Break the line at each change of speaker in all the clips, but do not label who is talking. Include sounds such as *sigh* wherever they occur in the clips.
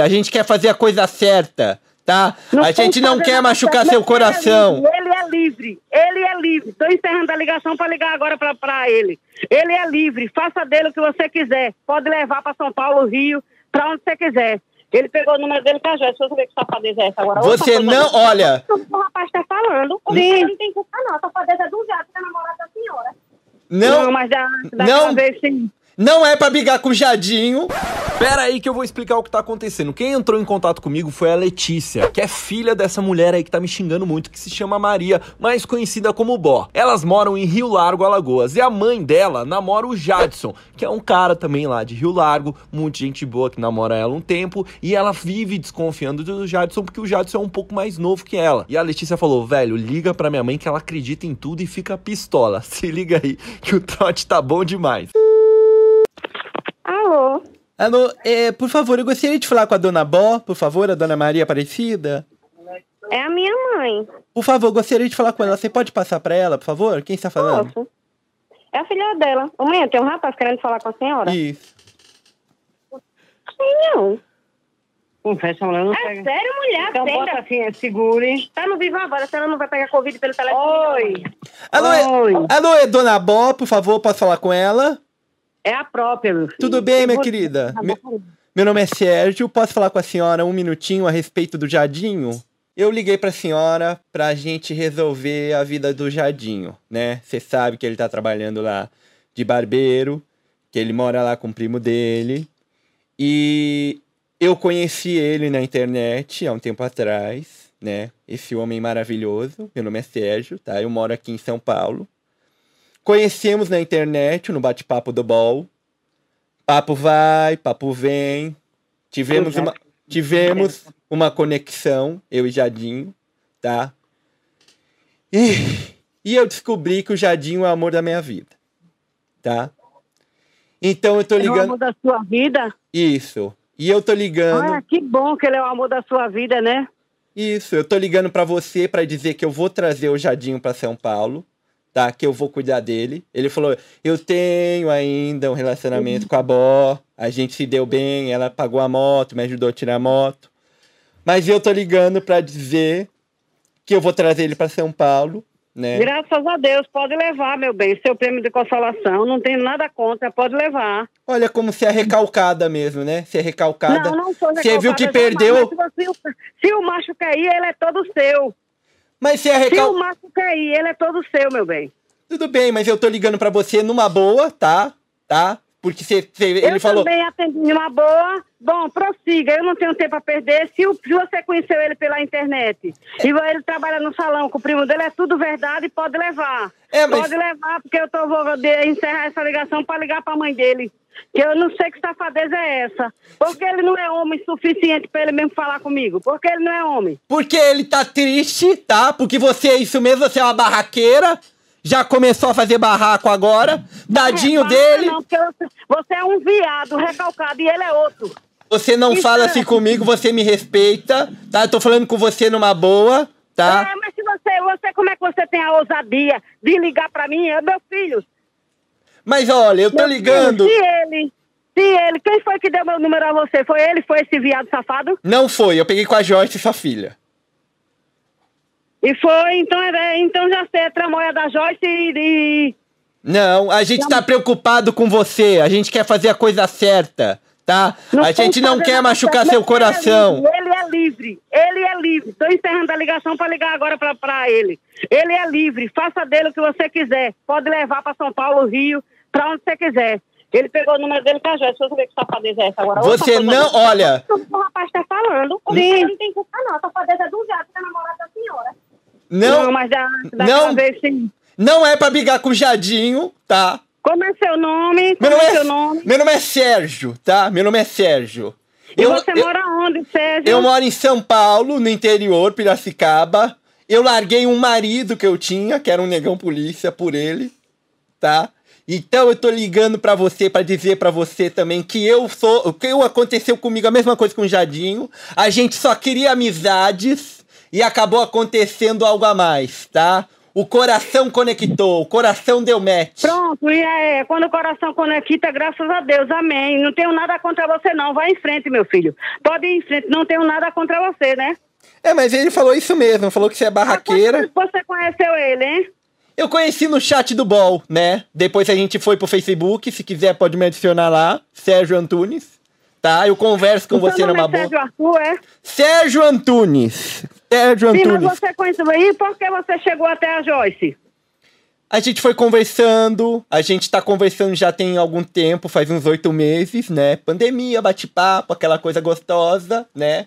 A gente quer fazer a coisa certa, tá? Não a gente não quer machucar seu coração.
Ele é livre, ele é livre. Estou encerrando a ligação para ligar agora para ele. Ele é livre, faça dele o que você quiser. Pode levar para São Paulo, Rio, para onde você quiser. Ele pegou o número dele com a Jéssica. Deixa eu ver que safadeza é essa agora.
Você não, olha...
O rapaz está falando. Sim. Não tem culpa não. A safadeza é do gato, que é namorado da senhora.
Não,
não mas da,
não,
vez sim.
Não é pra brigar com o Jadinho.
Pera aí que eu vou explicar o que tá acontecendo. Quem entrou em contato comigo foi a Letícia, que é filha dessa mulher aí que tá me xingando muito, que se chama Maria, mais conhecida como Bó. Elas moram em Rio Largo, Alagoas, e a mãe dela namora o Jadson, que é um cara também lá de Rio Largo, muita gente boa que namora ela um tempo, e ela vive desconfiando do Jadson porque o Jadson é um pouco mais novo que ela. E a Letícia falou: velho, liga pra minha mãe que ela acredita em tudo e fica pistola. *laughs* Se liga aí, que o trote tá bom demais.
Alô?
Alô, é, por favor, eu gostaria de falar com a dona Bó, por favor, a dona Maria Aparecida.
É a minha mãe.
Por favor, gostaria de falar com ela. Você pode passar para ela, por favor? Quem está falando?
Posso. É a filha dela. Ô, mãe, tem um rapaz querendo falar com a senhora.
Isso.
Sim, não.
Confessa, mulher, não
é
pega.
sério, mulher?
Então
Senta.
bota assim, é, segure.
Tá no vivo agora, a senhora não vai pegar Covid pelo telefone.
Oi.
Alô,
Oi.
é, alô, é dona Bó, por favor, posso falar com ela?
É a própria, meu filho.
Tudo bem, minha querida?
Tá
Me-. Meu nome é Sérgio, posso falar com a senhora um minutinho a respeito do Jadinho? Eu liguei pra senhora pra gente resolver a vida do Jadinho, né? Você sabe que ele tá trabalhando lá de barbeiro, que ele mora lá com o primo dele. E eu conheci ele na internet há um tempo atrás, né? Esse homem maravilhoso. Meu nome é Sérgio, tá? Eu moro aqui em São Paulo. Conhecemos na internet, no bate-papo do Ball. Papo vai, papo vem. Tivemos uma, tivemos uma conexão, eu e Jadinho, tá? E, e eu descobri que o Jadinho é o amor da minha vida, tá? Então eu tô
É o
ligando.
amor da sua vida?
Isso. E eu tô ligando.
Ah, que bom que ele é o amor da sua vida, né?
Isso, eu tô ligando pra você pra dizer que eu vou trazer o Jadinho pra São Paulo, tá? Que eu vou cuidar dele. Ele falou: "Eu tenho ainda um relacionamento com a Bó, a gente se deu bem, ela pagou a moto, me ajudou a tirar a moto. Mas eu tô ligando pra dizer que eu vou trazer ele pra São Paulo, né?
Graças a Deus, pode levar, meu bem. Seu prêmio de consolação, não tem nada contra, pode levar.
Olha como você é recalcada mesmo, né? Você é recalcada.
Não, não sou
Você viu que
recalcada,
perdeu?
mas Se, você- se o macho cair, ele é todo seu.
Mas você é
Se
recal...
o macho cair, ele é todo seu, meu bem.
Tudo bem, mas eu tô ligando pra você numa boa, tá? Tá? Porque você, você- ele
eu
falou.
também atendi uma boa. Bom, prossiga, eu não tenho tempo a perder. Se, o- se você conheceu ele pela internet e ele trabalha no salão com o primo dele, é tudo verdade, pode levar.
É, mas-
Pode levar, porque eu tô, vou de- encerrar essa ligação para ligar para a mãe dele. Que eu não sei que safadeza é essa. Porque ele não é homem suficiente para ele mesmo falar comigo. Porque ele não é homem.
Porque ele tá triste, tá? Porque você é isso mesmo, você é uma barraqueira. Já começou a fazer barraco agora. Tadinho
É,
dele.
Não, você, você é um viado recalcado e ele é outro.
Você não
Isso
fala
é.
assim comigo, você me respeita, tá? Eu tô falando com você numa boa, tá?
É, mas se você, você, como é que você tem a ousadia de ligar pra mim? É meu filho.
Mas olha, eu tô
Meu
ligando.
filho, Se ele, se ele, quem foi que deu meu número a você? Foi ele? Foi esse viado safado?
Não foi, eu peguei com a Joyce, sua filha.
E foi, então, é, então já sei, a tramóia da Joyce e, e-
Não, a gente tá preocupado com você. A gente quer fazer a coisa certa, tá?
Não
a gente não quer machucar
certo.
seu
é
coração.
livre, Ele é livre, ele é livre. Estou encerrando a ligação para ligar agora pra, pra ele. Ele é livre, faça dele o que você quiser. Pode levar para São Paulo, Rio, para onde você quiser. Ele pegou o número dele com a Joyce. Eu ver que safadeza é essa agora.
Você
safadeza.
não, olha,
O rapaz está falando.
Sim.
Não tem culpa não. A safadeza é do gato, que é namorado da senhora.
Não,
mas da,
não.
daquela vez sim.
não é pra brigar com o Jadinho, tá?
Como é seu nome?
Meu
Como
nome
é
é,
seu nome?
meu nome é Sérgio, tá? Meu nome é Sérgio.
E
Eu,
você
eu,
mora onde, Sérgio?
eu moro em São Paulo, no interior, Piracicaba. Eu larguei um marido que eu tinha, que era um negão polícia, por ele, tá? Então eu tô ligando pra você pra dizer pra você também que eu sou, o que eu- aconteceu comigo a mesma coisa com o Jadinho. A gente só queria amizades e acabou acontecendo algo a mais, tá? O coração conectou, o coração deu match.
Pronto, e é, quando o coração conecta, graças a Deus, amém. Não tenho nada contra você, não. Vai em frente, meu filho. Pode ir em frente, não tenho nada contra você, né?
É, mas ele falou isso mesmo, falou que você é barraqueira.
Você conheceu ele, hein?
Eu conheci no chat do Ball, né? Depois a gente foi pro Facebook, se quiser pode me adicionar lá, Sérgio Antunes, tá? Eu converso com
O
você numa
é
boa.
Sérgio Arthur, é?
Sérgio Antunes. Sérgio
Sim, mas
Antunes.
você conheceu aí, por que você chegou até a Joyce?
A gente foi conversando, a gente tá conversando já tem algum tempo, faz uns oito meses, né? Pandemia, bate-papo, aquela coisa gostosa, né?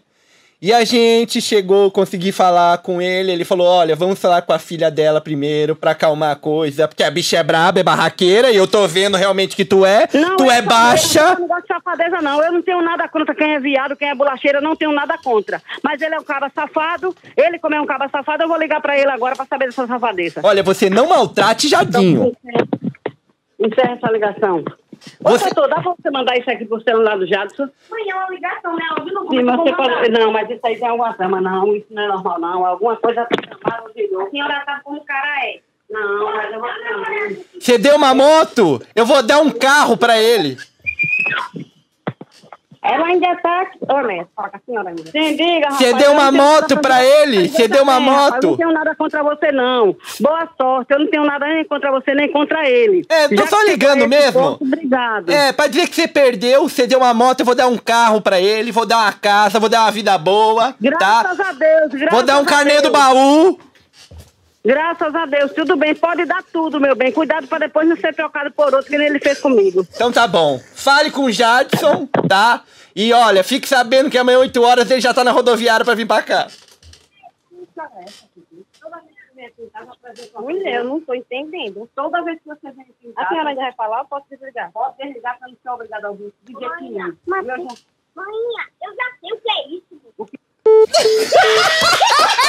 E a gente chegou, consegui falar com ele, ele falou, olha, vamos falar com a filha dela primeiro pra acalmar a coisa, porque a bicha é braba, é barraqueira, e eu tô vendo realmente que tu é, tu é baixa.
Eu não gosto de safadeza, não. Eu não tenho nada contra quem é viado, quem é bolacheira, eu não tenho nada contra. Mas ele é um cara safado, ele como é um cara safado, eu vou ligar pra ele agora pra saber dessa safadeza.
Olha, você não maltrate Jadinho.
Encerra essa ligação. Ô,
Você-
doutor, dá pra você mandar isso aqui pro celular do Jadson?
Mãe, é uma ligação, né? Óbvio, não
Sim, mas você pode... Não, mas isso aí tem alguma trama, não. Isso não é normal, não. Alguma coisa tá chamada de
A senhora sabe como o cara é.
Não, mas eu vou...
Você deu uma moto, eu vou dar um carro pra ele.
Ela ainda tá... Ô, com a senhora ainda.
Sim, diga,
Você
rapaz,
deu
eu
uma moto pra
você.
ele? Você
eu
deu uma moto?
Eu não tenho nada contra você, não. Boa sorte. Eu não tenho nada nem contra você, nem contra ele.
É, tô
Já
só ligando
a
mesmo.
ponto, obrigado.
É, pra dizer que você perdeu, você deu uma moto, eu vou dar um carro pra ele, vou dar uma casa, vou dar uma vida boa,
Graças
tá?
a Deus, graças
Vou dar um
a
carnê do
Deus.
baú.
Graças a Deus, tudo bem, pode dar tudo, meu bem. Cuidado pra depois não ser trocado por outro, que nem ele fez comigo.
Então tá bom. Fale com o Jadson, tá? E olha, fique sabendo que amanhã 8 horas ele já tá na rodoviária pra vir pra cá.
Mulher, eu não tô entendendo. Toda vez que você vem aqui. A senhora ainda vai falar ou posso desligar? Pode desligar pra não ser obrigada a ouvir. De jeito nenhum.
Mas,
Eu já-
Maninha, eu já sei o que é isso.
Mano, *laughs*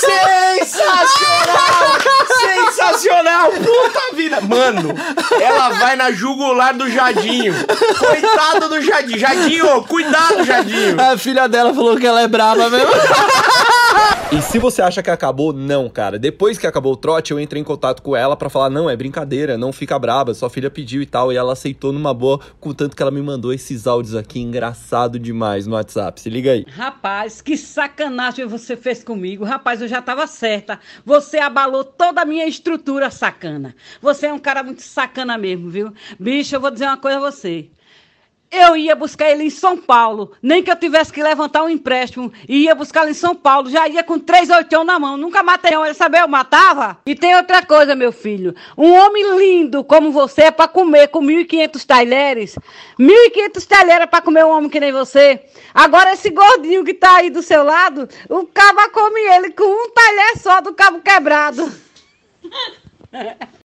sensacional! sensacional! Puta vida! Mano, ela vai na jugular do Jadinho. Coitado do Jadinho. Jadinho, cuidado, Jadinho.
A filha dela falou que ela é brava mesmo.
E se você acha que acabou, não, cara. Depois que acabou o trote, eu entrei em contato com ela pra falar: não, é brincadeira, não fica braba, sua filha pediu e tal. E ela aceitou numa boa, contanto que ela me mandou esses áudios aqui, engraçado demais no WhatsApp. Se liga aí.
Rapaz, que sacanagem você fez comigo. Rapaz, eu já tava certa. Você abalou toda a minha estrutura sacana. Você é um cara muito sacana mesmo, viu? Bicho, eu vou dizer uma coisa a você. Eu ia buscar ele em São Paulo, nem que eu tivesse que levantar um empréstimo, e ia buscar ele em São Paulo, já ia com três oitão na mão, nunca matei não, ele sabia, eu matava? E tem outra coisa, meu filho, um homem lindo como você é pra comer com 1.500 talheres, 1.500 talheres é pra comer um homem que nem você, agora esse gordinho que tá aí do seu lado, o cabo come ele com um talher só do cabo quebrado. *laughs*